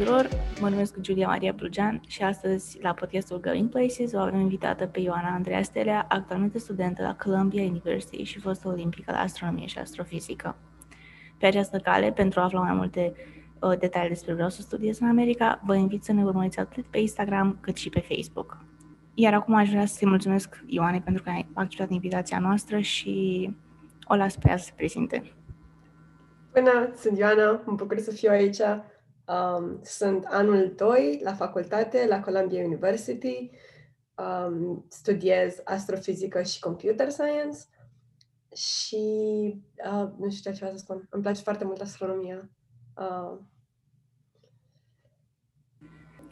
tuturor! Mă numesc Giulia Maria Blugean și astăzi la podcastul Going Places o avem invitată pe Ioana Andreea Stelea, actualmente studentă la Columbia University și fostă olimpică la astronomie și astrofizică. Pe această cale, pentru a afla mai multe uh, detalii despre vreau să studiez în America, vă invit să ne urmăriți atât pe Instagram cât și pe Facebook. Iar acum aș vrea să-i mulțumesc Ioane pentru că a acceptat invitația noastră și o las pe ea să se prezinte. Bună, sunt Ioana, mă bucur să fiu aici. Um, sunt anul 2 la facultate, la Columbia University. Um, studiez astrofizică și computer science și uh, nu știu ce să spun. Îmi place foarte mult astronomia. Uh,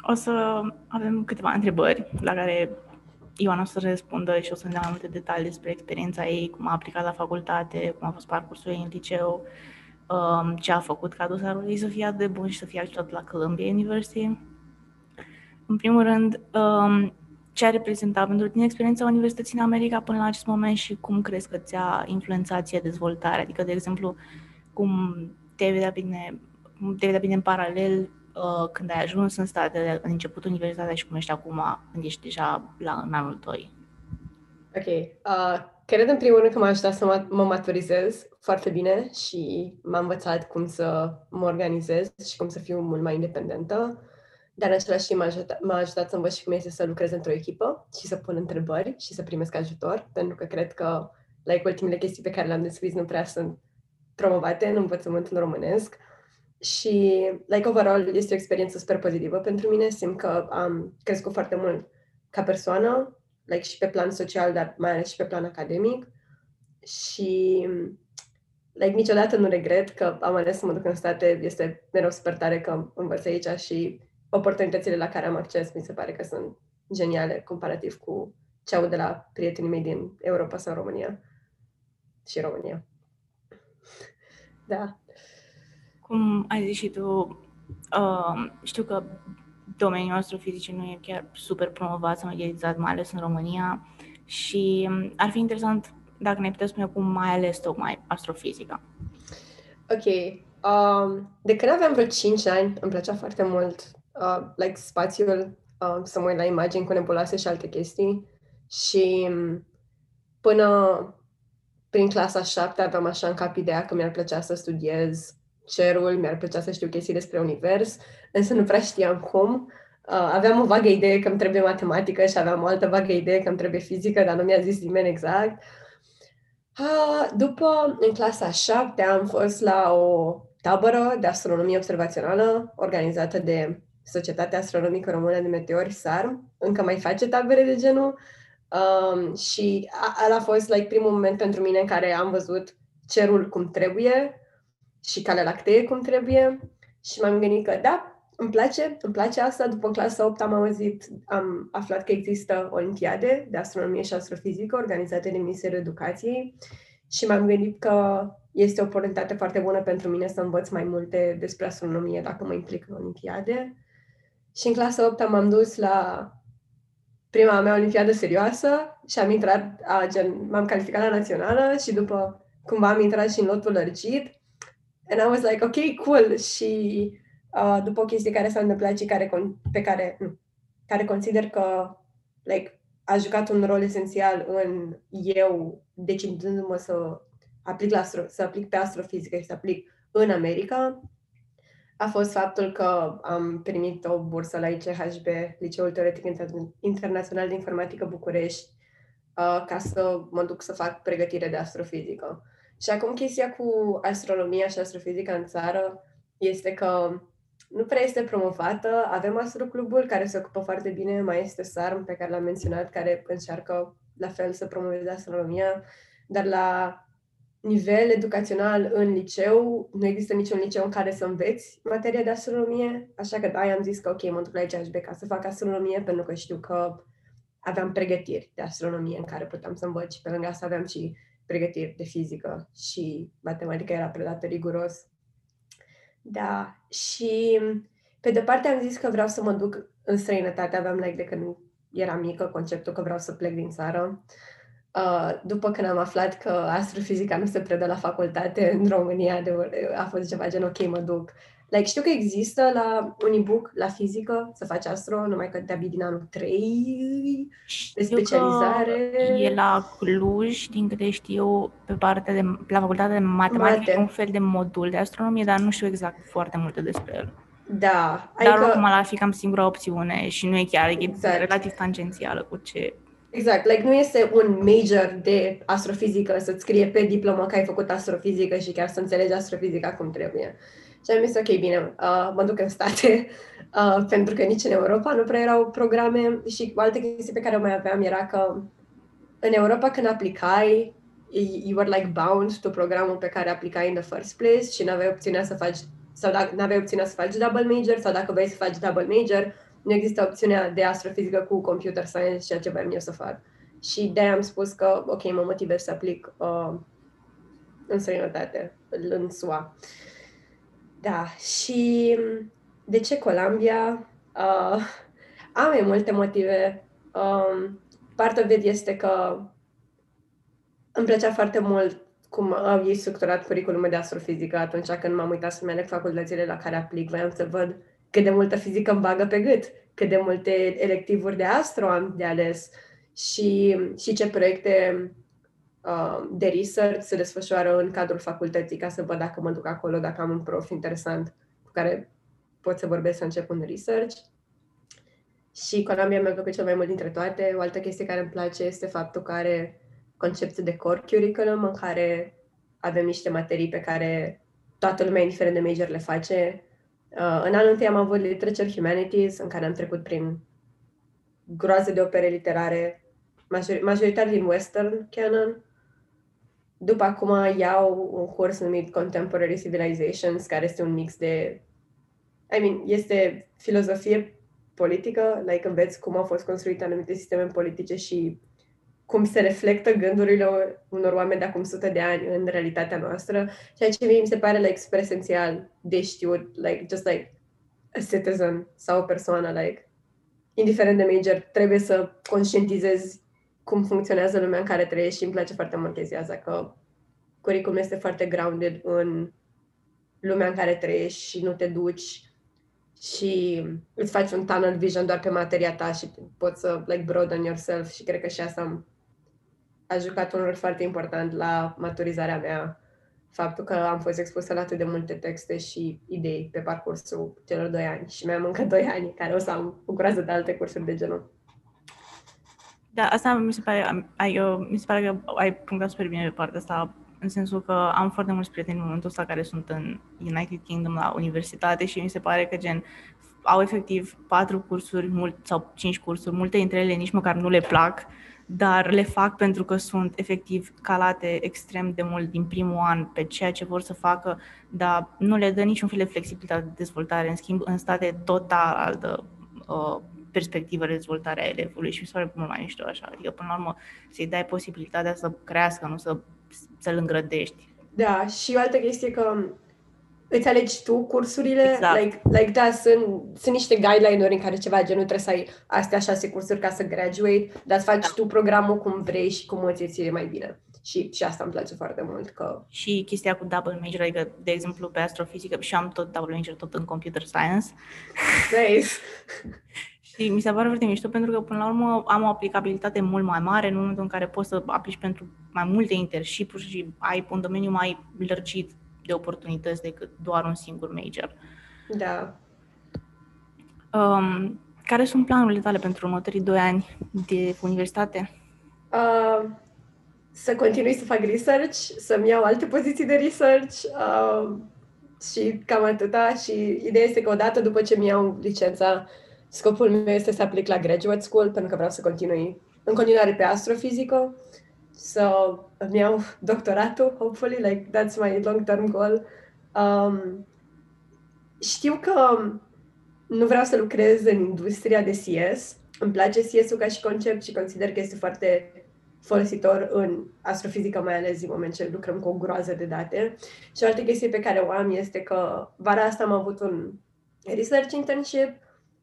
o să avem câteva întrebări la care Ioana o să răspundă și o să ne dea mai multe detalii despre experiența ei, cum a aplicat la facultate, cum a fost parcursul ei în liceu, um, ce a făcut ca dosarul ei să fie atât de bun și să fie acceptat la Columbia University. În primul rând, um, ce a reprezentat pentru tine experiența universității în America până la acest moment și cum crezi că ți-a influențat ție dezvoltarea? Adică, de exemplu, cum te-ai vedea bine, te vedea bine în paralel uh, când ai ajuns în statele, în început universitatea și cum ești acum, când ești deja la, în anul 2? Ok. Uh, cred în primul rând că m-a ajutat să mă, mă maturizez foarte bine și m-a învățat cum să mă organizez și cum să fiu mult mai independentă. Dar în același timp m-a ajutat, m-a ajutat să învăț și cum este să lucrez într-o echipă și să pun întrebări și să primesc ajutor, pentru că cred că like, ultimele chestii pe care le-am descris nu prea sunt promovate în învățământul românesc. Și, like, overall, este o experiență super pozitivă pentru mine. Simt că am crescut foarte mult ca persoană, like, și pe plan social, dar mai ales și pe plan academic. Și, like, niciodată nu regret că am ales să mă duc în state. Este mereu super tare că învăț aici și oportunitățile la care am acces mi se pare că sunt geniale comparativ cu ce aud de la prietenii mei din Europa sau România. Și România. Da. Cum ai zis și tu, uh, știu că domeniul astrofizice nu e chiar super promovat sau mediatizat, mai ales în România și ar fi interesant dacă ne puteți spune cum mai ales tocmai astrofizica. Ok. Um, de când aveam vreo 5 ani, îmi plăcea foarte mult uh, like spațiul, uh, să mă uit la imagini cu nebuloase și alte chestii. Și până prin clasa 7 aveam așa în cap ideea că mi-ar plăcea să studiez cerul, mi-ar plăcea să știu chestii despre univers, însă nu prea știam cum. Uh, aveam o vagă idee că îmi trebuie matematică și aveam o altă vagă idee că îmi trebuie fizică, dar nu mi-a zis nimeni exact. Uh, după, în clasa 7, am fost la o tabără de astronomie observațională organizată de Societatea Astronomică Română de Meteori, SARM, încă mai face tabere de genul. Um, și ăla a fost like, primul moment pentru mine în care am văzut cerul cum trebuie și Calea Lactee cum trebuie și m-am gândit că da, îmi place, îmi place asta. După clasa 8 am auzit, am aflat că există olimpiade de astronomie și astrofizică organizate de Ministerul Educației și m-am gândit că este o oportunitate foarte bună pentru mine să învăț mai multe despre astronomie dacă mă implic în olimpiade. Și în clasa 8 m-am dus la prima mea olimpiadă serioasă și am intrat, a, gen, m-am calificat la națională și după cumva am intrat și în lotul lărgit And I was like, ok, cool. Și uh, după o chestie care s-a întâmplat și care, pe care, nu, care consider că like, a jucat un rol esențial în eu decidându-mă să aplic, la astro, să aplic pe astrofizică și să aplic în America, a fost faptul că am primit o bursă la ICHB, Liceul Teoretic Internațional de Informatică București, uh, ca să mă duc să fac pregătire de astrofizică. Și acum chestia cu astronomia și astrofizica în țară este că nu prea este promovată. Avem astroclubul care se ocupă foarte bine, mai este SARM pe care l-am menționat, care încearcă la fel să promoveze astronomia, dar la nivel educațional în liceu, nu există niciun liceu în care să înveți materia de astronomie, așa că da, am zis că ok, mă duc la IHB ca să fac astronomie, pentru că știu că aveam pregătiri de astronomie în care puteam să învăț și pe lângă asta aveam și pregătiri de fizică și matematica era predată riguros. Da, și pe de parte am zis că vreau să mă duc în străinătate, aveam like de când eram mică conceptul că vreau să plec din țară. Uh, după când am aflat că astrofizica nu se predă la facultate în România, de, a fost ceva gen ok, mă duc. Like, știu că există la Unibook, la fizică, să faci astro, numai că te din anul 3 de specializare. e la Cluj, din câte știu, pe partea de, la facultatea de matematică, Mate. un fel de modul de astronomie, dar nu știu exact foarte multe despre el. Da. Dar adică... oricum ăla fi cam singura opțiune și nu e chiar, exact. e relativ tangențială cu ce Exact, like nu este un major de astrofizică să-ți scrie pe diplomă că ai făcut astrofizică și chiar să înțelegi astrofizica cum trebuie. Și am zis, ok, bine, uh, mă duc în state, uh, pentru că nici în Europa nu prea erau programe și o altă chestie pe care o mai aveam era că în Europa când aplicai, you were like bound to programul pe care aplicai in the first place și n-aveai opțiunea să faci sau dacă n-aveai opțiunea să faci double major sau dacă vrei să faci double major, nu există opțiunea de astrofizică cu computer science, ceea ce vreau eu să fac. Și de am spus că, ok, mă motivez să aplic uh, în străinătate, în SUA. Da, și de ce Columbia? Uh, am mai multe motive. Um, part of it este că îmi plăcea foarte mult cum au ei structurat curriculumul de astrofizică atunci când m-am uitat să-mi aleg facultățile la care aplic. Voiam să văd cât de multă fizică îmi bagă pe gât, cât de multe electivuri de astro am de ales și, și ce proiecte uh, de research se desfășoară în cadrul facultății ca să văd dacă mă duc acolo, dacă am un prof interesant cu care pot să vorbesc să încep un research. Și Columbia mi-a plăcut cel mai mult dintre toate. O altă chestie care îmi place este faptul că are conceptul de core curriculum în care avem niște materii pe care toată lumea, indiferent de major, le face Uh, în anul întâi am avut Literature Humanities, în care am trecut prin groaze de opere literare, major- majoritar din Western canon. După acum iau un curs numit Contemporary Civilizations, care este un mix de... I mean, este filozofie politică, like înveți cum au fost construite anumite sisteme politice și cum se reflectă gândurile unor oameni de acum sute de ani în realitatea noastră, ceea ce mie mi se pare like, super esențial de știut, like, just like a citizen sau o persoană, like, indiferent de major, trebuie să conștientizezi cum funcționează lumea în care trăiești și îmi place foarte mult chestia asta, că curriculum este foarte grounded în lumea în care trăiești și nu te duci și îți faci un tunnel vision doar pe materia ta și poți să like broaden yourself și cred că și asta am a jucat un rol foarte important la maturizarea mea. Faptul că am fost expusă la atât de multe texte și idei pe parcursul celor doi ani și mai am încă doi ani care o să am o groază de alte cursuri de genul. Da, asta mi se pare, ai, eu, mi se pare că ai punctat super bine pe partea asta, în sensul că am foarte mulți prieteni în momentul ăsta care sunt în United Kingdom la universitate și mi se pare că gen au efectiv patru cursuri mult, sau cinci cursuri, multe dintre ele nici măcar nu le plac dar le fac pentru că sunt efectiv calate extrem de mult din primul an pe ceea ce vor să facă, dar nu le dă niciun fel de flexibilitate de dezvoltare. În schimb, în state total altă uh, perspectivă de dezvoltare a elevului și mi se pare mult mai mișto așa. Adică, până la urmă, să-i dai posibilitatea să crească, nu să, să-l îngrădești. Da, și o altă chestie că îți alegi tu cursurile, exact. like, like, da, sunt, sunt niște guideline-uri în care ceva genul trebuie să ai astea șase cursuri ca să graduate, dar să faci da. tu programul cum vrei și cum îți ție mai bine. Și, și asta îmi place foarte mult. Că... Și chestia cu double major, adică, de exemplu, pe astrofizică și am tot double major, tot în computer science. Nice. și mi se pare foarte mișto pentru că, până la urmă, am o aplicabilitate mult mai mare în momentul în care poți să aplici pentru mai multe internship și ai un domeniu mai lărgit de oportunități decât doar un singur major. Da. Um, care sunt planurile tale pentru următorii doi ani de universitate? Uh, să continui să fac research, să-mi iau alte poziții de research uh, și cam atâta. Și ideea este că odată după ce mi iau licența, scopul meu este să aplic la graduate school, pentru că vreau să continui în continuare pe astrofizică să îmi iau doctoratul, hopefully, like, that's my long-term goal. Um, știu că nu vreau să lucrez în industria de CS. Îmi place CS-ul ca și concept și consider că este foarte folositor în astrofizică, mai ales în moment ce lucrăm cu o groază de date. Și o altă chestie pe care o am este că vara asta am avut un research internship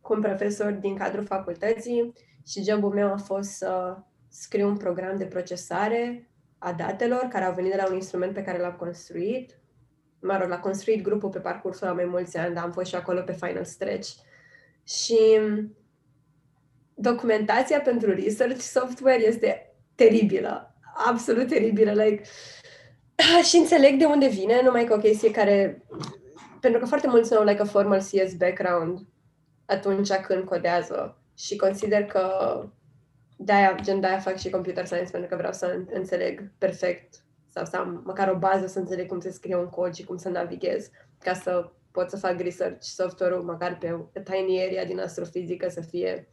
cu un profesor din cadrul facultății și jobul meu a fost să scriu un program de procesare a datelor care au venit de la un instrument pe care l-am construit, mă rog, l-a construit grupul pe parcursul a mai mulți ani, dar am fost și acolo pe final stretch. Și documentația pentru research software este teribilă, absolut teribilă. Like, și înțeleg de unde vine, numai că o chestie care... Pentru că foarte mulți nu au like a formal CS background atunci când codează și consider că de-aia, gen de-aia fac și computer science, pentru că vreau să înțeleg perfect sau să am măcar o bază să înțeleg cum se scrie un cod și cum să navighez ca să pot să fac research software-ul măcar pe o tiny area din astrofizică să fie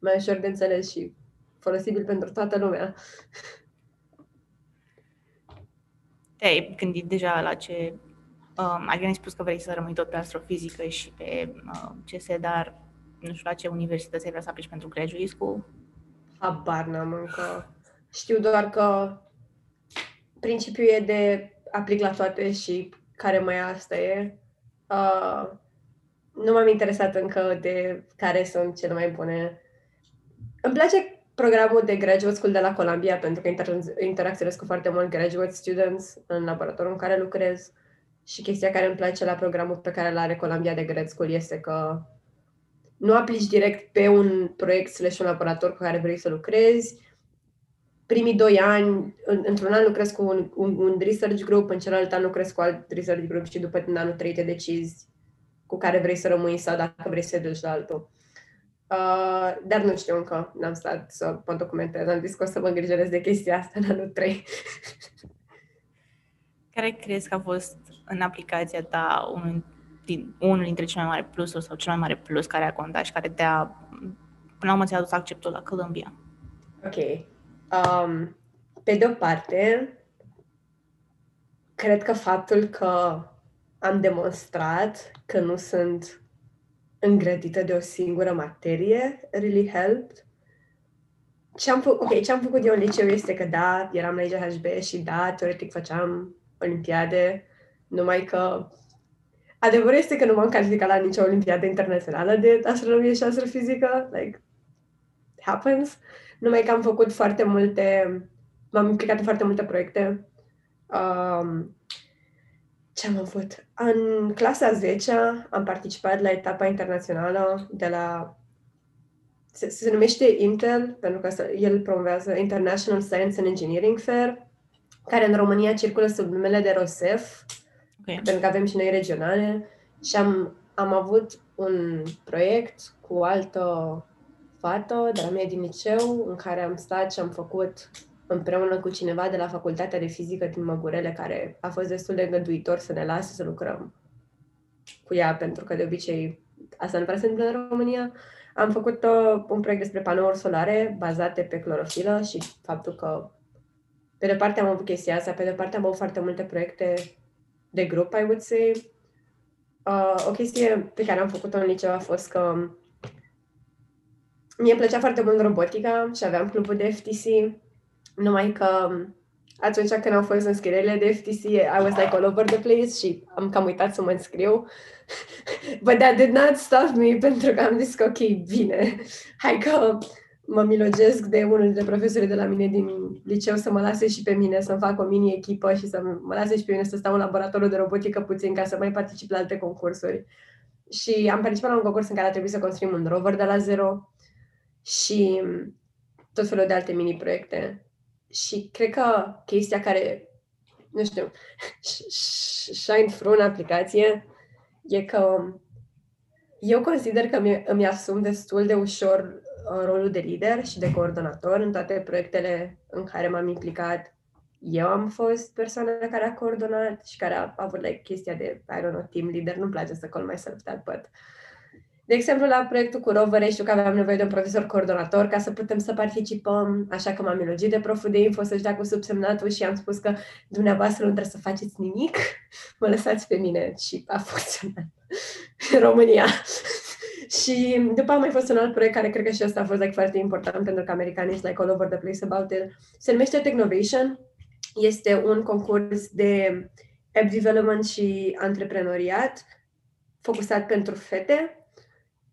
mai ușor de înțeles și folosibil pentru toată lumea. Te-ai gândit deja la ce... Um, adică ai spus că vrei să rămâi tot pe astrofizică și pe uh, CS, dar nu știu la ce universități ai vrea să aplici pentru graduate school? Habar n-am încă. Știu doar că principiul e de aplic la toate și care mai asta e. Uh, nu m-am interesat încă de care sunt cele mai bune. Îmi place programul de graduate school de la Columbia pentru că inter- interacționez cu foarte mult graduate students în laboratorul în care lucrez și chestia care îmi place la programul pe care îl are Columbia de grad school este că nu aplici direct pe un proiect slash un laborator cu care vrei să lucrezi. Primii doi ani, în, într-un an lucrezi cu un, un, un research group, în celălalt an lucrezi cu alt research group și după în anul trei te decizi cu care vrei să rămâi sau dacă vrei să te duci la altul. Uh, dar nu știu încă, n-am stat să mă documentez, am zis că o să mă îngrijorez de chestia asta în anul 3. care crezi că a fost în aplicația ta unul, din, unul dintre cele mai mari plusuri sau cel mai mare plus care a contat și care te-a, până la urmă ți-a adus acceptul la Columbia? Ok. Um, pe de o parte, cred că faptul că am demonstrat că nu sunt îngrădită de o singură materie really helped. Ce am, fă- okay, ce am făcut eu în liceu este că da, eram la IGHB și da, teoretic făceam olimpiade, numai că adevărul este că nu m-am calificat la nicio olimpiadă internațională de astronomie și astrofizică, like, happens, numai că am făcut foarte multe, m-am implicat în foarte multe proiecte. Um, ce am avut? În clasa 10 am participat la etapa internațională de la se, se numește Intel, pentru că el promovează International Science and Engineering Fair, care în România circulă sub numele de ROSEF, okay. pentru că avem și noi regionale, și am, am avut un proiect cu o altă fată de la mine din liceu, în care am stat și am făcut împreună cu cineva de la Facultatea de Fizică din Măgurele, care a fost destul de îngăduitor să ne lase să lucrăm cu ea, pentru că de obicei asta nu prea se întâmplă în România. Am făcut uh, un proiect despre panouri solare bazate pe clorofilă și faptul că pe de parte am avut chestia asta, pe de parte am avut foarte multe proiecte de grup, I would say. Uh, o chestie pe care am făcut-o în liceu a fost că mie îmi plăcea foarte mult robotica și aveam clubul de FTC numai că atunci când au fost înscrierile de FTC, I was like all over the place și am cam uitat să mă înscriu. But that did not stop me pentru că am zis că ok, bine, hai că mă milogesc de unul dintre profesorii de la mine din liceu să mă lase și pe mine să fac o mini-echipă și să mă lase și pe mine să stau în laboratorul de robotică puțin ca să mai particip la alte concursuri. Și am participat la un concurs în care a trebuit să construim un rover de la zero și tot felul de alte mini-proiecte. Și cred că chestia care, nu știu, shine through în aplicație e că eu consider că îmi asum destul de ușor uh, rolul de lider și de coordonator în toate proiectele în care m-am implicat. Eu am fost persoana care a coordonat și care a, avut like, chestia de, I don't know, team leader. Nu-mi place să call myself that, but de exemplu, la proiectul cu rovere știu că aveam nevoie de un profesor coordonator ca să putem să participăm, așa că m-am elogit de proful de info să-și dea cu subsemnatul și am spus că dumneavoastră nu trebuie să faceți nimic, mă lăsați pe mine și a funcționat în România. Și după am mai fost un alt proiect care cred că și ăsta a fost like, foarte important pentru că americanii sunt like all over the place about it. Se numește Technovation. Este un concurs de app development și antreprenoriat focusat pentru fete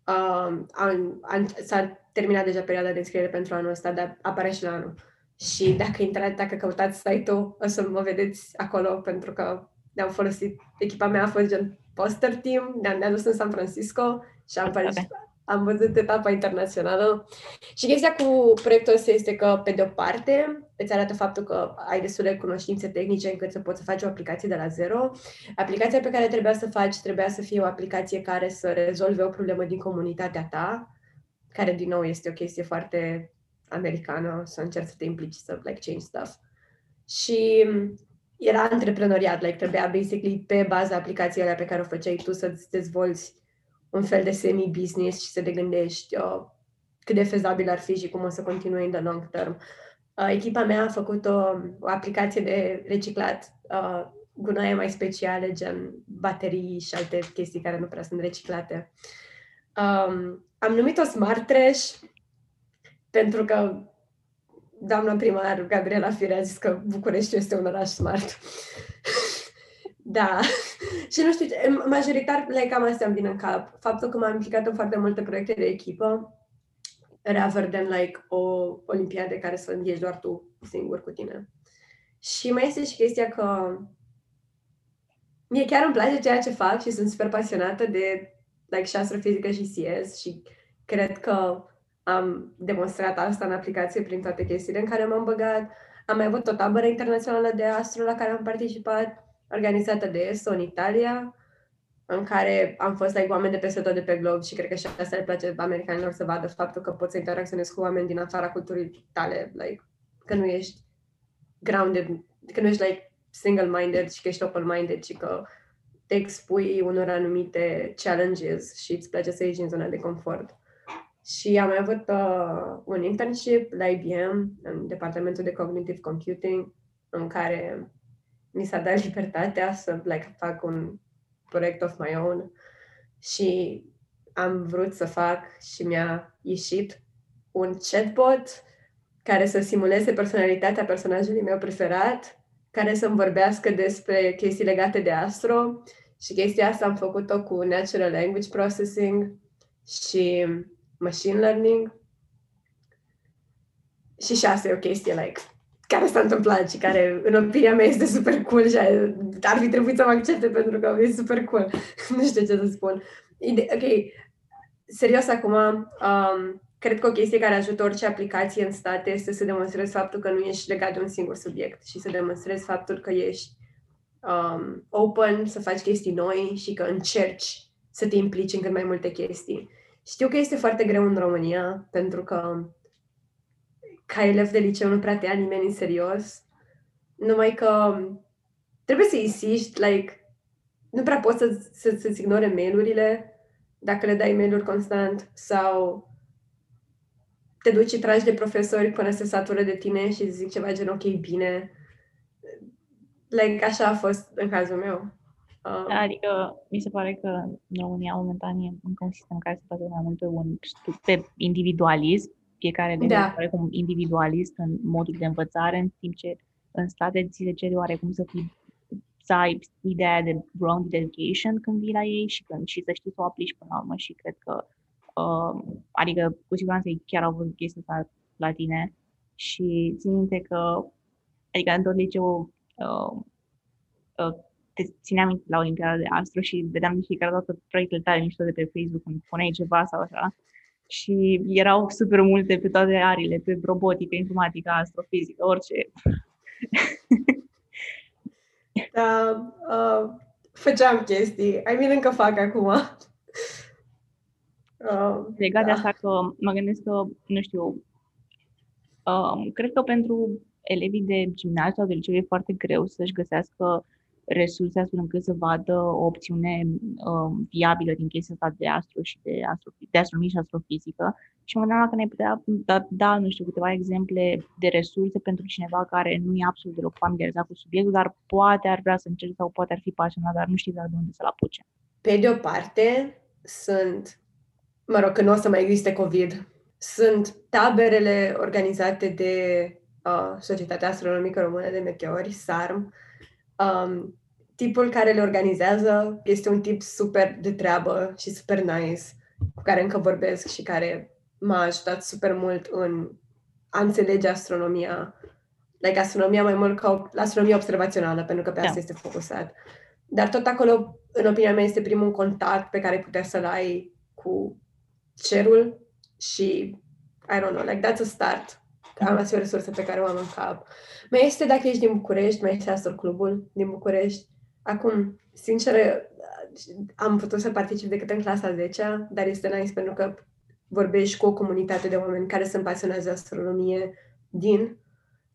uh, an, an, s-a terminat deja perioada de înscriere pentru anul ăsta, dar apare și la anul. Și dacă intrați, dacă căutați site-ul, o să mă vedeți acolo, pentru că ne-am folosit, echipa mea a fost gen poster team, ne-am, ne dus în San Francisco și am, okay. am văzut etapa internațională. Și chestia cu proiectul ăsta este că, pe de o parte, îți arată faptul că ai destule cunoștințe tehnice încât să poți să faci o aplicație de la zero. Aplicația pe care trebuia să faci trebuia să fie o aplicație care să rezolve o problemă din comunitatea ta, care, din nou, este o chestie foarte americană, să încerci să te implici, să like change stuff. Și era antreprenoriat, like trebuia basically pe baza aplicației alea pe care o făceai tu să-ți dezvolți un fel de semi-business și să te gândești uh, cât de fezabil ar fi și cum o să continue în the long term. Uh, echipa mea a făcut o, o aplicație de reciclat uh, gunoaie mai speciale, gen baterii și alte chestii care nu prea sunt reciclate. Um, am numit-o Smart Trash pentru că doamna primar Gabriela Fire a zis că București este un oraș smart. da. Și nu știu, majoritar le cam astea îmi vin în cap. Faptul că m-am implicat în foarte multe proiecte de echipă, rather than like o olimpiade care să ești doar tu singur cu tine. Și mai este și chestia că mie chiar îmi place ceea ce fac și sunt super pasionată de like și astrofizică și CS și cred că am demonstrat asta în aplicație prin toate chestiile în care m-am băgat. Am mai avut o tabără internațională de astro la care am participat, organizată de ESO în Italia, în care am fost like, oameni de peste tot de pe glob și cred că și asta le place americanilor să vadă faptul că poți să interacționezi cu oameni din afara culturii tale, like, că nu ești grounded, că nu ești like single-minded și că ești open-minded și că te expui unor anumite challenges și îți place să ieși din zona de confort. Și am mai avut uh, un internship la IBM, în departamentul de Cognitive Computing, în care mi s-a dat libertatea să like, fac un proiect of my own și am vrut să fac și mi-a ieșit un chatbot care să simuleze personalitatea personajului meu preferat, care să-mi vorbească despre chestii legate de astro și chestia asta am făcut-o cu Natural Language Processing și machine learning. Și și asta e o chestie, like, care s-a întâmplat și care, în opinia mea, este super cool și ar fi trebuit să mă accepte pentru că e super cool. nu știu ce să spun. Ide- ok, serios acum, um, cred că o chestie care ajută orice aplicație în state este să demonstrezi faptul că nu ești legat de un singur subiect și să demonstrezi faptul că ești um, open, să faci chestii noi și că încerci să te implici în cât mai multe chestii. Știu că este foarte greu în România, pentru că ca elev de liceu nu prea te ia nimeni în serios, numai că trebuie să insisti, like, nu prea poți să, să, să-ți ignore mailurile dacă le dai mail constant sau te duci și tragi de profesori până se satură de tine și zic ceva gen ok, bine. Like, așa a fost în cazul meu. Uh, adică mi se pare că în România momentan e încă un sistem care se face mai mult pe, un, pe individualism, fiecare de da. cum individualist în modul de învățare, în timp ce în state ți se cere oarecum să fii să ai ideea de grounded education când vii la ei și, când, și să știi să o aplici până la urmă și cred că uh, adică cu siguranță ei chiar au văzut chestia asta la tine și țin minte că adică în tot liceu uh, uh, te țineam la Olimpiada de Astro și vedeam de fiecare dată proiectele tale mișto de pe Facebook când puneai ceva sau așa. Și erau super multe pe toate arile, pe robotică, informatică, astrofizică, orice. Da, uh, făceam chestii. I mean, încă fac acum. Uh, Legat da. de asta că mă gândesc că, nu știu, uh, cred că pentru elevii de gimnaziu sau de liceu e foarte greu să-și găsească resurse astfel încât să vadă o opțiune um, viabilă din chestia asta de astro și de, astro, de astronomie și astrofizică. Și mă gândeam că ne putea da, da, nu știu, câteva exemple de resurse pentru cineva care nu e absolut deloc familiarizat cu subiectul, dar poate ar vrea să încerce sau poate ar fi pasionat, dar nu știu de unde să-l apuce. Pe de o parte, sunt, mă rog, că nu o să mai existe COVID, sunt taberele organizate de uh, Societatea Astronomică Română de Meteori, SARM, Um, tipul care le organizează este un tip super de treabă și super nice, cu care încă vorbesc și care m-a ajutat super mult în a înțelege astronomia, like astronomia mai mult ca astronomia observațională, pentru că pe asta da. este focusat. dar tot acolo, în opinia mea, este primul contact pe care puteți să-l ai cu cerul și, I don't know, like, that's a start. Am asta o resursă pe care o am în cap. Mai este, dacă ești din București, mai este Astro Clubul din București. Acum, sincer, am putut să particip decât în clasa 10 dar este nice pentru că vorbești cu o comunitate de oameni care sunt pasionați de astronomie din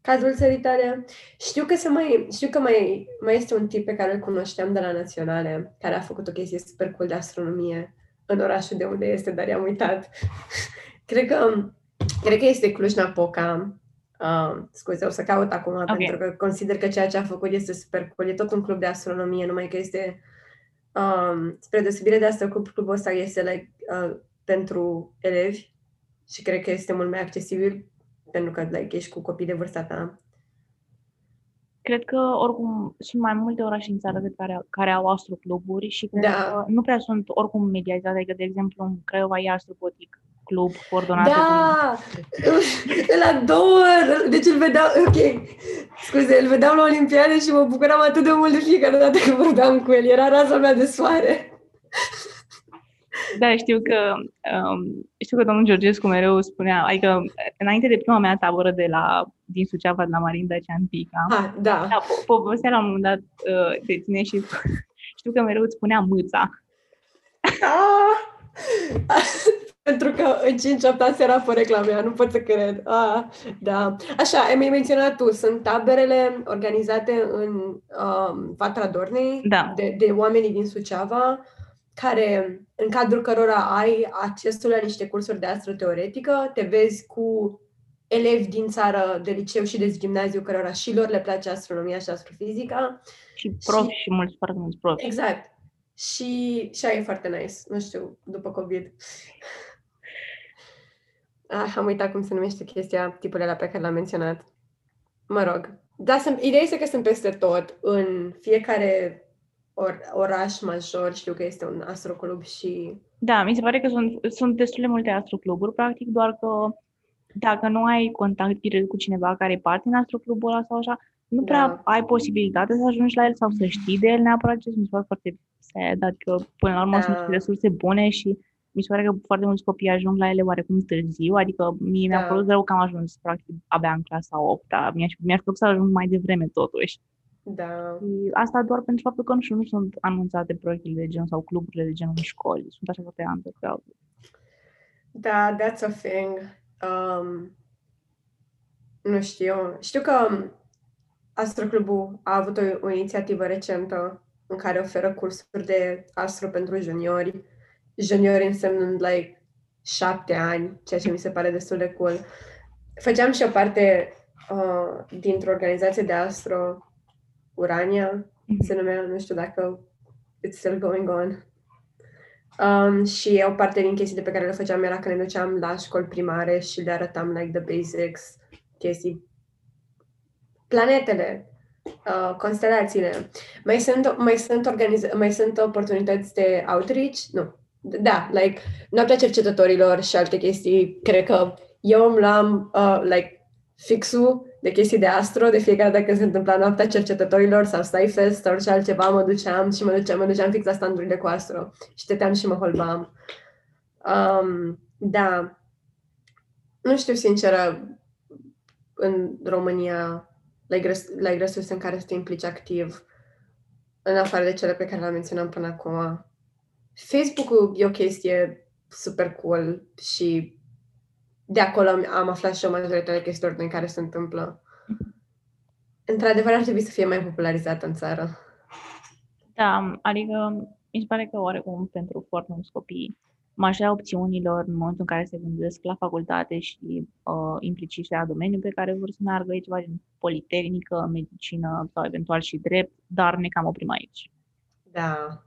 cadrul țării tale. Știu că, se mai, știu că mai, mai este un tip pe care îl cunoșteam de la Naționale, care a făcut o chestie super cool de astronomie în orașul de unde este, dar i-am uitat. cred, că, cred că este Cluj-Napoca. Uh, scuze, o să caut acum, okay. pentru că consider că ceea ce a făcut este super cool. E tot un club de astronomie, numai că este, um, spre deosebire de asta, clubul ăsta este like, uh, pentru elevi și cred că este mult mai accesibil pentru că like, ești cu copii de vârsta ta. Cred că oricum sunt mai multe orașe în țară care, care au astrocluburi și cred da. că nu prea sunt oricum medializate, adică de exemplu în Craiova e Astropotic club coordonat Da! Cu... îl ador! Deci îl vedeam, ok, scuze, îl vedeam la Olimpiade și mă bucuram atât de mult de fiecare dată când vorbeam cu el. Era raza mea de soare. Da, știu că, um, știu că domnul Georgescu mereu spunea, adică înainte de prima mea tabără de la, din Suceava, de la Marinda Ceantica, ah, da. da po- povestea la un moment dat uh, de tine și știu că mereu îți spunea mâța. Ah! Pentru că în 5-8 ani se era pe reclamea, nu pot să cred. Ah, da. Așa, ai menționat tu, sunt taberele organizate în um, Vatra Dornei da. de, de oamenii din Suceava care, în cadrul cărora ai accesul la niște cursuri de astroteoretică, te vezi cu elevi din țară, de liceu și de gimnaziu, cărora și lor le place astronomia și astrofizica. Și profi și, și mulți, foarte mulți profi. Exact. Și, și aia e foarte nice, nu știu, după COVID. Ah, am uitat cum se numește chestia, tipul ăla pe care l-am menționat. Mă rog. Da, sunt, ideea este că sunt peste tot. În fiecare or, oraș major, știu că este un astroclub și... Da, mi se pare că sunt, sunt destul de multe astrocluburi, practic, doar că dacă nu ai contact direct cu cineva care e parte în astroclubul ăla sau așa, nu prea da. ai posibilitatea să ajungi la el sau să știi de el neapărat, ce mi se pare foarte sad, adică până la urmă da. sunt resurse bune și mi se pare că foarte mulți copii ajung la ele oarecum târziu, adică mie da. mi-a părut rău că am ajuns practic abia în clasa 8 mi-aș, mi-aș plăcut să ajung mai devreme totuși. Da. Și asta doar pentru faptul că nu știu, nu sunt anunțate proiectele de gen sau cluburile de gen în școli. Sunt așa foarte underground. Da, that's a thing. Um, nu știu. Știu că Astroclubul a avut o, o inițiativă recentă în care oferă cursuri de astro pentru juniori. Juniori însemnând like șapte ani, ceea ce mi se pare destul de cool. Făceam și o parte uh, dintr-o organizație de astro Urania, mm-hmm. se numea, nu știu dacă it's still going on. Um, și o parte din chestiile pe care le făceam era că ne duceam la școli primare și le arătam like the basics, chestii. Planetele, uh, constelațiile. Mai sunt, mai sunt, organiz- mai sunt oportunități de outreach? Nu. Da, like, noaptea cercetătorilor și alte chestii. Cred că eu îmi luam, uh, like, fixul de chestii de astro, de fiecare dată când se întâmpla noaptea cercetătorilor sau Sci-Fest sau orice altceva, mă duceam și mă duceam, mă duceam fix la standurile cu astro și stăteam și mă holbam. Um, da. Nu știu, sinceră, în România, like, res- like resurse în care să te implici activ, în afară de cele pe care le-am menționat până acum. Facebook-ul e o chestie super cool și de acolo am aflat și o majoritate chestiilor din care se întâmplă. Într-adevăr, ar trebui să fie mai popularizată în țară. Da, adică mi se pare că oarecum pentru foarte mulți copii majoritatea opțiunilor în momentul în care se gândesc la facultate și uh, implicit la domeniul pe care vor să meargă, e ceva din politehnică, medicină sau eventual și drept, dar ne cam oprim aici. Da.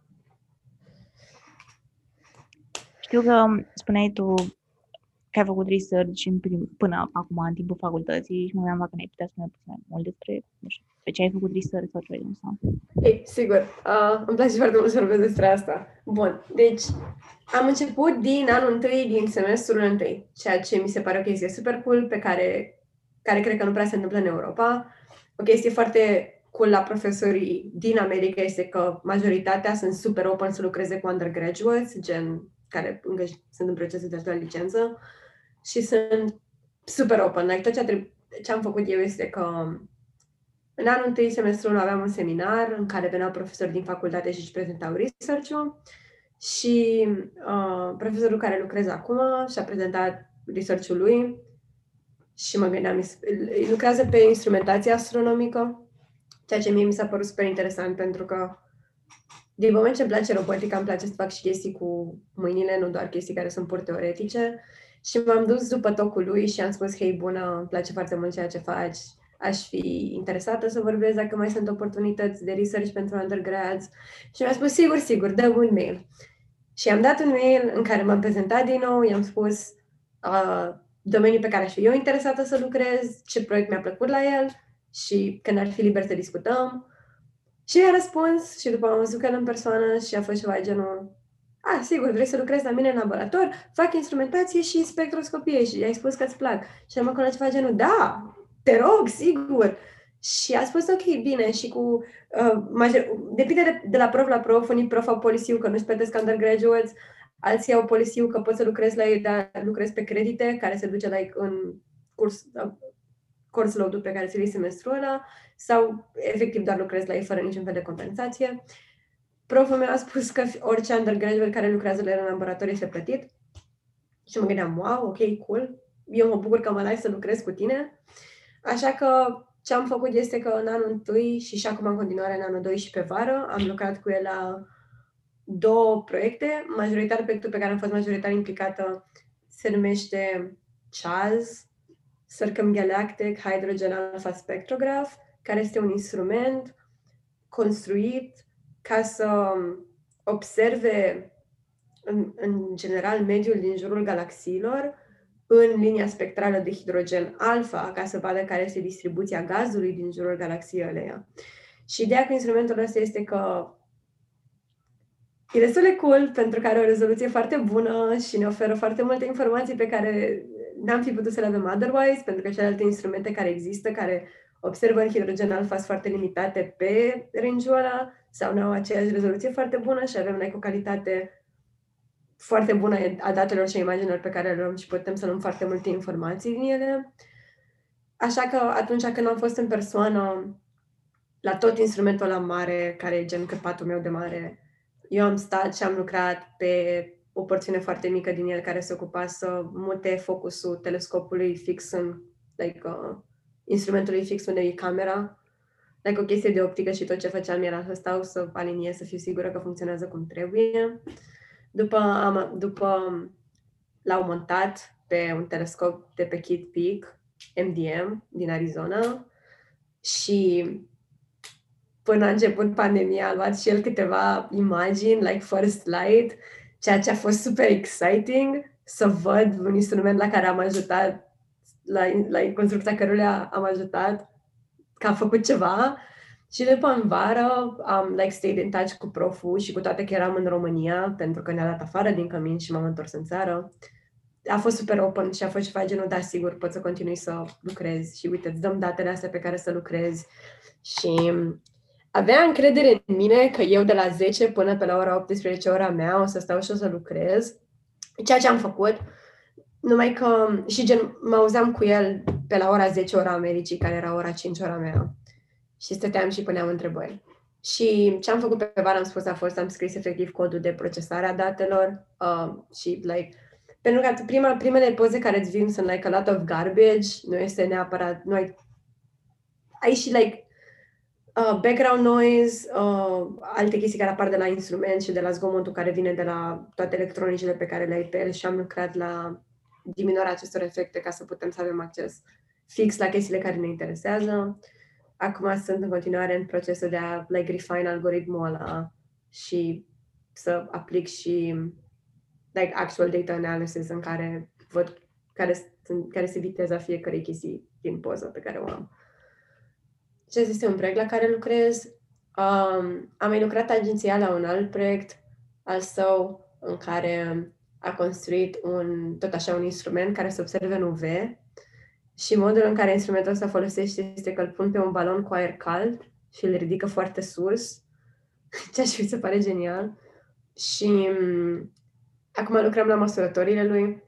Știu că spuneai tu că ai făcut research în prim, până acum, în timpul facultății și mă gândeam dacă ne-ai putea spune puțin mai mult despre, nu știu, pe ce ai făcut research sau ce ai Ei, sigur. Uh, îmi place foarte mult să vorbesc despre asta. Bun, deci am început din anul întâi, din semestrul întâi, ceea ce mi se pare o chestie super cool, pe care, care cred că nu prea se întâmplă în Europa. O chestie foarte cool la profesorii din America este că majoritatea sunt super open să lucreze cu undergraduates, gen care încă sunt în procesul de la licență și sunt super open. Like, tot ce, trebuie, ce am făcut eu este că în anul întâi semestrul aveam un seminar în care veneau profesori din facultate și își prezentau research-ul și uh, profesorul care lucrează acum și-a prezentat research-ul lui și mă gândeam, lucrează pe instrumentație astronomică, ceea ce mie mi s-a părut super interesant pentru că din moment ce îmi place robotica, îmi place să fac și chestii cu mâinile, nu doar chestii care sunt pur teoretice. Și m-am dus după tocul lui și am spus, hei, bună, îmi place foarte mult ceea ce faci, aș fi interesată să vorbesc dacă mai sunt oportunități de research pentru undergrads. Și mi-a spus, sigur, sigur, dă un mail. Și am dat un mail în care m-am prezentat din nou, i-am spus uh, domeniul pe care aș fi eu interesată să lucrez, ce proiect mi-a plăcut la el și când ar fi liber să discutăm. Și i-a răspuns și după am văzut că el în persoană și a fost ceva genul a, sigur, vrei să lucrezi la mine în laborator, fac instrumentație și spectroscopie și ai spus că îți plac. Și am acolo ceva genul, da, te rog, sigur. Și a spus, ok, bine, și cu... Uh, major... Depinde de, de la prof la prof, unii prof au polisiu că nu-și plătesc undergraduates, alții au polisiu că poți să lucrezi la ei, dar lucrezi pe credite, care se duce like, în curs, uh, course load pe care ți-l semestrul ăla, sau efectiv doar lucrezi la ei fără niciun fel de compensație. Proful meu a spus că orice undergraduate care lucrează la el în laborator este plătit. Și mă gândeam, wow, ok, cool. Eu mă bucur că mă lași să lucrez cu tine. Așa că ce am făcut este că în anul întâi și și acum în continuare în anul 2 și pe vară am lucrat cu el la două proiecte. Majoritatea proiectul pe care am fost majoritar implicată se numește CHAS, Circumgalactic Hydrogen Alpha Spectrograph, care este un instrument construit ca să observe în, în general mediul din jurul galaxiilor în linia spectrală de hidrogen alfa, ca să vadă care este distribuția gazului din jurul galaxiei alea. Și ideea cu instrumentul ăsta este că e destul de cool pentru că are o rezoluție foarte bună și ne oferă foarte multe informații pe care n-am fi putut să le avem otherwise, pentru că celelalte instrumente care există, care observă în hidrogen alfa sunt foarte limitate pe range ăla sau nu au aceeași rezoluție foarte bună și avem like, o calitate foarte bună a datelor și a imaginilor pe care le luăm și putem să luăm foarte multe informații din ele. Așa că atunci când am fost în persoană la tot instrumentul la mare, care e gen căpatul meu de mare, eu am stat și am lucrat pe o porțiune foarte mică din el care se ocupa să mute focusul telescopului fix în like, uh, instrumentului fix unde e camera. Like o chestie de optică și tot ce făceam era să stau să aliniez, să fiu sigură că funcționează cum trebuie. După, am, după l-au montat pe un telescop de pe Kitt Peak, MDM, din Arizona și până a început pandemia a luat și el câteva imagini, like first light, ceea ce a fost super exciting să văd un instrument la care am ajutat, la, la construcția căruia am ajutat, că a făcut ceva. Și după în vară am like, stayed in touch cu proful și cu toate că eram în România, pentru că ne-a dat afară din cămin și m-am întors în țară. A fost super open și a fost ceva genul, da, sigur, poți să continui să lucrezi și uite, îți dăm datele astea pe care să lucrezi. Și avea încredere în mine că eu de la 10 până pe la ora 18, ora mea, o să stau și o să lucrez, ceea ce am făcut, numai că, și gen, mă auzeam cu el pe la ora 10 ora Americii, care era ora 5 ora mea, și stăteam și puneam întrebări. Și ce am făcut pe vară, am spus, a fost, am scris efectiv codul de procesare a datelor uh, și, like, pentru că prima, primele poze care îți vin sunt, like, a lot of garbage, nu este neapărat, nu ai, ai și, like, uh, background noise, uh, alte chestii care apar de la instrument și de la zgomotul care vine de la toate electronicele pe care le ai pe el și am lucrat la diminuarea acestor efecte ca să putem să avem acces fix la chestiile care ne interesează. Acum sunt în continuare în procesul de a like, refine algoritmul ăla și să aplic și like, actual data analysis în care văd care, sunt, care se viteza fiecare chestii din poză pe care o am. Ce este un proiect la care lucrez. Um, am mai lucrat agenția la un alt proiect al său în care a construit un, tot așa un instrument care se observe în UV și modul în care instrumentul ăsta folosește este că îl pun pe un balon cu aer cald și îl ridică foarte sus, ceea ce mi se pare genial. Și um, acum lucrăm la măsurătorile lui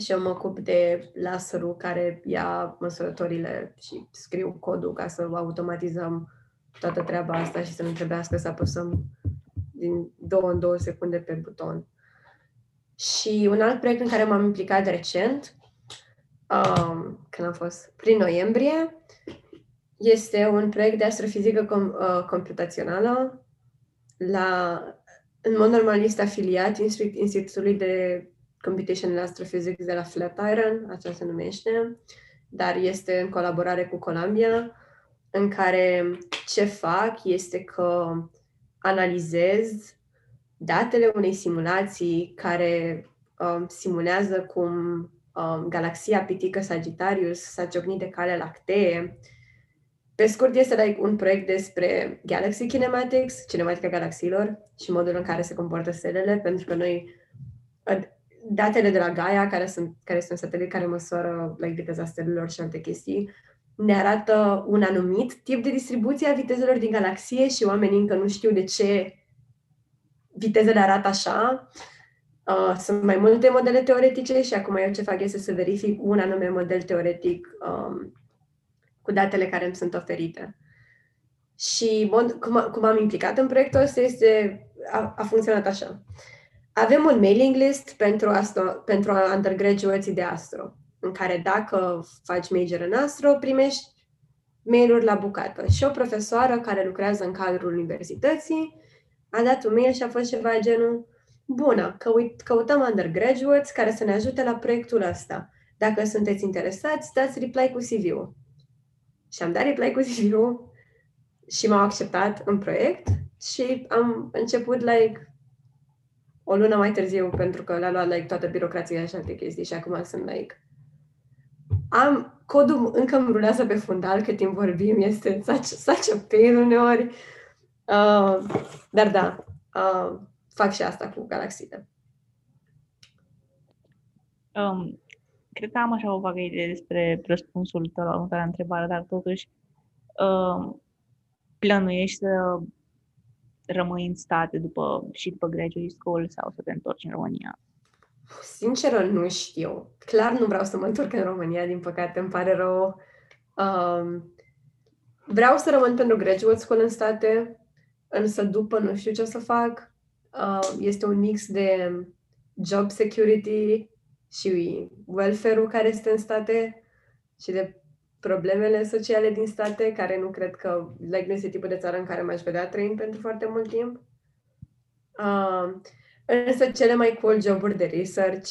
și eu mă ocup de laserul care ia măsurătorile și scriu codul ca să automatizăm toată treaba asta și să nu trebuiască să apăsăm din două în două secunde pe buton. Și un alt proiect în care m-am implicat recent, um, când am fost prin noiembrie, este un proiect de astrofizică com- uh, computațională. La, în mod normal este afiliat Institutului de Computational Astrophysics de la Flatiron, așa se numește, dar este în colaborare cu Columbia, în care ce fac este că analizez datele unei simulații care um, simulează cum um, galaxia pitică Sagittarius s-a ciocnit de calea lactee. Pe scurt, este like, un proiect despre Galaxy Kinematics, cinematica galaxiilor și modul în care se comportă stelele, pentru că noi datele de la Gaia, care sunt, care sunt satelit care măsoară like, viteza stelelor și alte chestii, ne arată un anumit tip de distribuție a vitezelor din galaxie și oamenii încă nu știu de ce vitezele arată așa. Uh, sunt mai multe modele teoretice și acum eu ce fac este să verific un anume model teoretic um, cu datele care îmi sunt oferite. Și mod, cum, cum am implicat în proiectul ăsta este, a, a funcționat așa. Avem un mailing list pentru, astro, pentru undergraduates de astro, în care dacă faci major în astro, primești mail-uri la bucată. Și o profesoară care lucrează în cadrul universității a dat un mail și a fost ceva genul Bună, căut, căutăm undergraduates care să ne ajute la proiectul ăsta. Dacă sunteți interesați, dați reply cu CV-ul. Și am dat reply cu CV-ul și m-au acceptat în proiect și am început like o lună mai târziu pentru că le-a luat like, toată birocrația și alte chestii și acum sunt like am codul încă îmi rulează pe fundal cât timp vorbim, este such, such a pain uneori. Uh, dar da, uh, fac și asta cu galaxiile. Um, cred că am așa o vagă idee despre răspunsul tău la următoarea întrebare, dar totuși uh, plănuiești să rămâi în state după, și după graduate school sau să te întorci în România? Sincer, nu știu. Clar nu vreau să mă întorc în România, din păcate, îmi pare rău. Um, vreau să rămân pentru graduate school în state, însă după nu știu ce o să fac. Uh, este un mix de job security și welfare-ul care este în state și de problemele sociale din state, care nu cred că like, nu este tipul de țară în care m-aș vedea trăind pentru foarte mult timp. Uh, însă cele mai cool joburi de research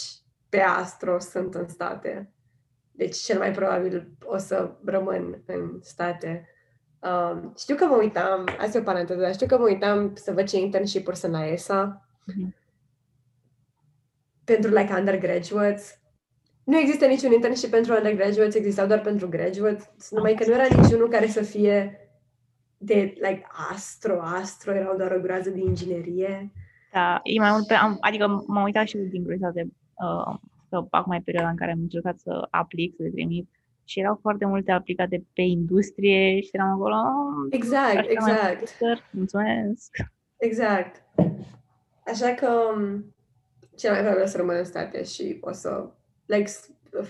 pe astro sunt în state. Deci cel mai probabil o să rămân în state. Uh, știu că mă uitam, asta e o paranteză, dar știu că mă uitam să văd ce internship-uri sunt la ESA. Mm-hmm. Pentru like undergraduates nu există niciun internship pentru undergraduates, existau doar pentru graduates, numai că nu era niciunul care să fie de, like, astro, astro, erau doar o groază de inginerie. Da, e mai mult pe, am, adică m-am uitat și din curiozitate uh, să fac mai perioada în care am încercat să aplic, să le trimit și erau foarte multe aplicate pe industrie și eram acolo. Oh, exact, exact. Mulțumesc. Exact. Așa că um, cel mai probabil să rămân în state și o să like,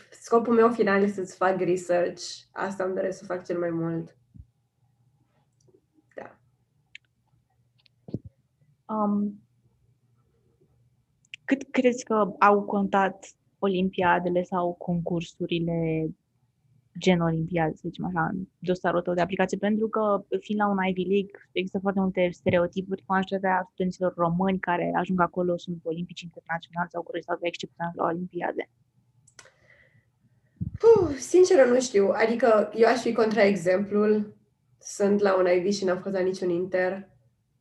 scopul meu final este să fac research. Asta îmi doresc să fac cel mai mult. Da. Um, cât crezi că au contat olimpiadele sau concursurile gen olimpiade, să zicem așa, în dosarul tău de aplicație, pentru că, fiind la un Ivy League, există foarte multe stereotipuri. Majoritatea studenților români care ajung acolo sunt olimpici internaționali sau cu rezultate excepționale la olimpiade. Puh, sincer, nu știu. Adică eu aș fi contraexemplul. Sunt la un Ivy și n-am fost la niciun Inter.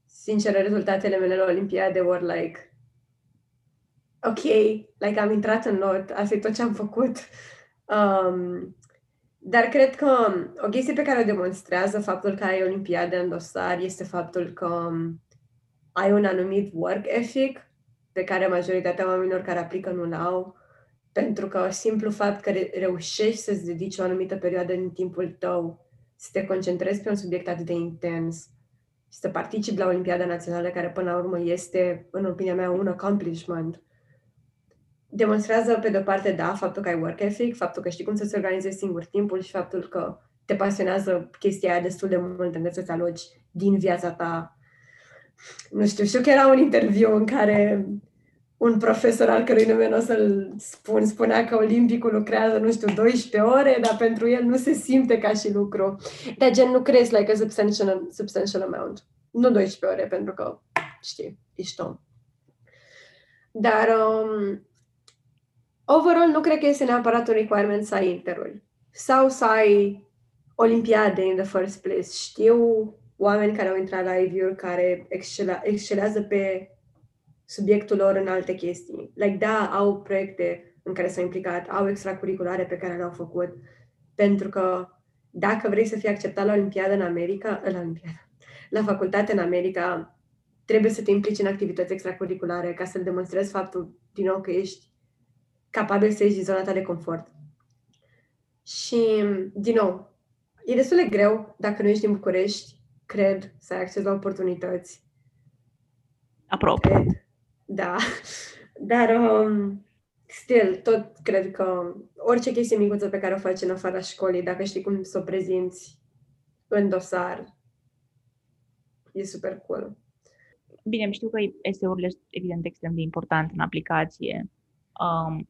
Sincer, rezultatele mele la Olimpiade were like ok, like am intrat în lot, asta e tot ce am făcut. Um, dar cred că o chestie pe care o demonstrează faptul că ai Olimpiade în dosar este faptul că ai un anumit work ethic pe care majoritatea oamenilor care aplică nu-l au pentru că simplu fapt că reușești să-ți dedici o anumită perioadă din timpul tău să te concentrezi pe un subiect atât de intens și să participi la Olimpiada Națională, care până la urmă este, în opinia mea, un accomplishment, demonstrează, pe de-o parte, da, faptul că ai work ethic, faptul că știi cum să-ți organizezi singur timpul și faptul că te pasionează chestia aia destul de mult încât să-ți alogi din viața ta. Nu știu, știu că era un interviu în care un profesor al cărui nume nu o să-l spun, spunea că olimpicul lucrează, nu știu, 12 ore, dar pentru el nu se simte ca și lucru. Dar gen nu crezi like a substantial, substantial amount. Nu 12 ore, pentru că, știi, ești om. Dar, um, overall, nu cred că este neapărat un requirement să ai interul. Sau să ai olimpiade in the first place. Știu oameni care au intrat la IVU care excela, excelează pe subiectul lor în alte chestii. Like, da, au proiecte în care s-au implicat, au extracurriculare pe care le-au făcut, pentru că dacă vrei să fii acceptat la Olimpiada în America, la Olimpiada, la facultate în America, trebuie să te implici în activități extracurriculare ca să-l demonstrezi faptul, din nou, că ești capabil să ieși din zona ta de confort. Și, din nou, e destul de greu dacă nu ești din București, cred, să ai acces la oportunități. Apropo. Cred. Da, dar um, still, tot cred că orice chestie micuță pe care o faci în afara școlii, dacă știi cum să o prezinți în dosar, e super cool. Bine, știu că este-urile evident extrem de important în aplicație. Um,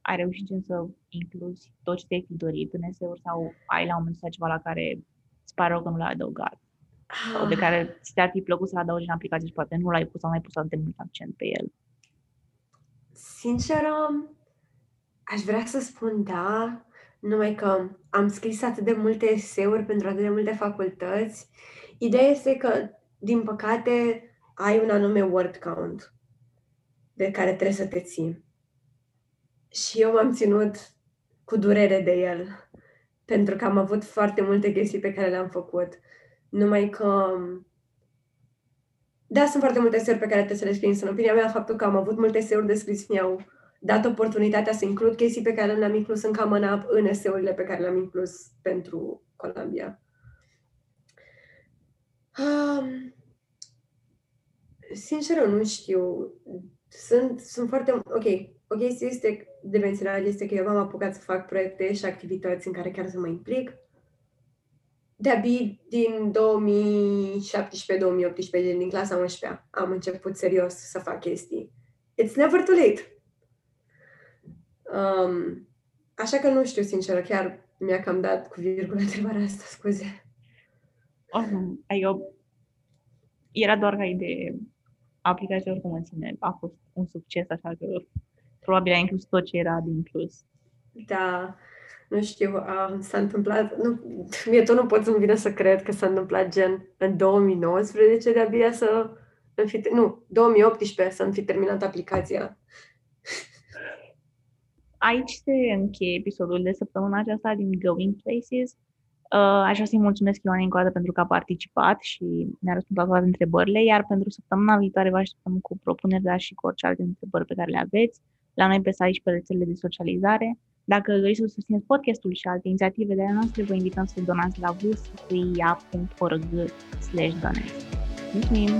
ai reușit să incluzi tot ce te-ai fi dorit în eseuri sau ai la un moment dat ceva la care îți pare rău că nu l-ai adăugat? Sau de care ți-ar fi plăcut să-l adaugi în aplicație și poate nu l-ai pus sau mai pus atât de mult accent pe el? Sincer, aș vrea să spun da, numai că am scris atât de multe eseuri pentru atât de multe facultăți. Ideea este că, din păcate, ai un anume word count de care trebuie să te ții. Și eu m-am ținut cu durere de el, pentru că am avut foarte multe chestii pe care le-am făcut. Numai că da, sunt foarte multe eseuri pe care trebuie să le scrii, în opinia mea, faptul că am avut multe eseuri de scris mi-au dat oportunitatea să includ chestii pe care le-am inclus în Common în eseurile pe care le-am inclus pentru Columbia. Um, sincer, nu știu. Sunt, sunt foarte... Ok, o chestie este de menționat este că eu m-am apucat să fac proiecte și activități în care chiar să mă implic de-abia din 2017-2018, din clasa 11 am început serios să fac chestii. It's never too late. Um, așa că nu știu, sincer, chiar mi-a cam dat cu virgulă întrebarea asta, scuze. Oh, eu, era doar ca idee. Aplicația oricum în sine a fost un succes, așa că probabil a inclus tot ce era de inclus. Da nu știu, uh, s-a întâmplat, nu, mie tot nu pot să-mi vină să cred că s-a întâmplat gen în 2019 de-abia să îmi fi, nu, 2018 să-mi fi terminat aplicația. Aici se încheie episodul de săptămâna aceasta din Going Places. Uh, aș vrea să-i mulțumesc Ioane încă o dată pentru că a participat și ne-a răspuns la toate întrebările, iar pentru săptămâna viitoare vă așteptăm cu propuneri, dar și cu orice alte întrebări pe care le aveți la noi pe site și pe rețelele de socializare. Dacă doriți să susțineți podcastul și alte inițiative de ale noastre, vă invităm să donați la vscuia.org slash donate. Mulțumim!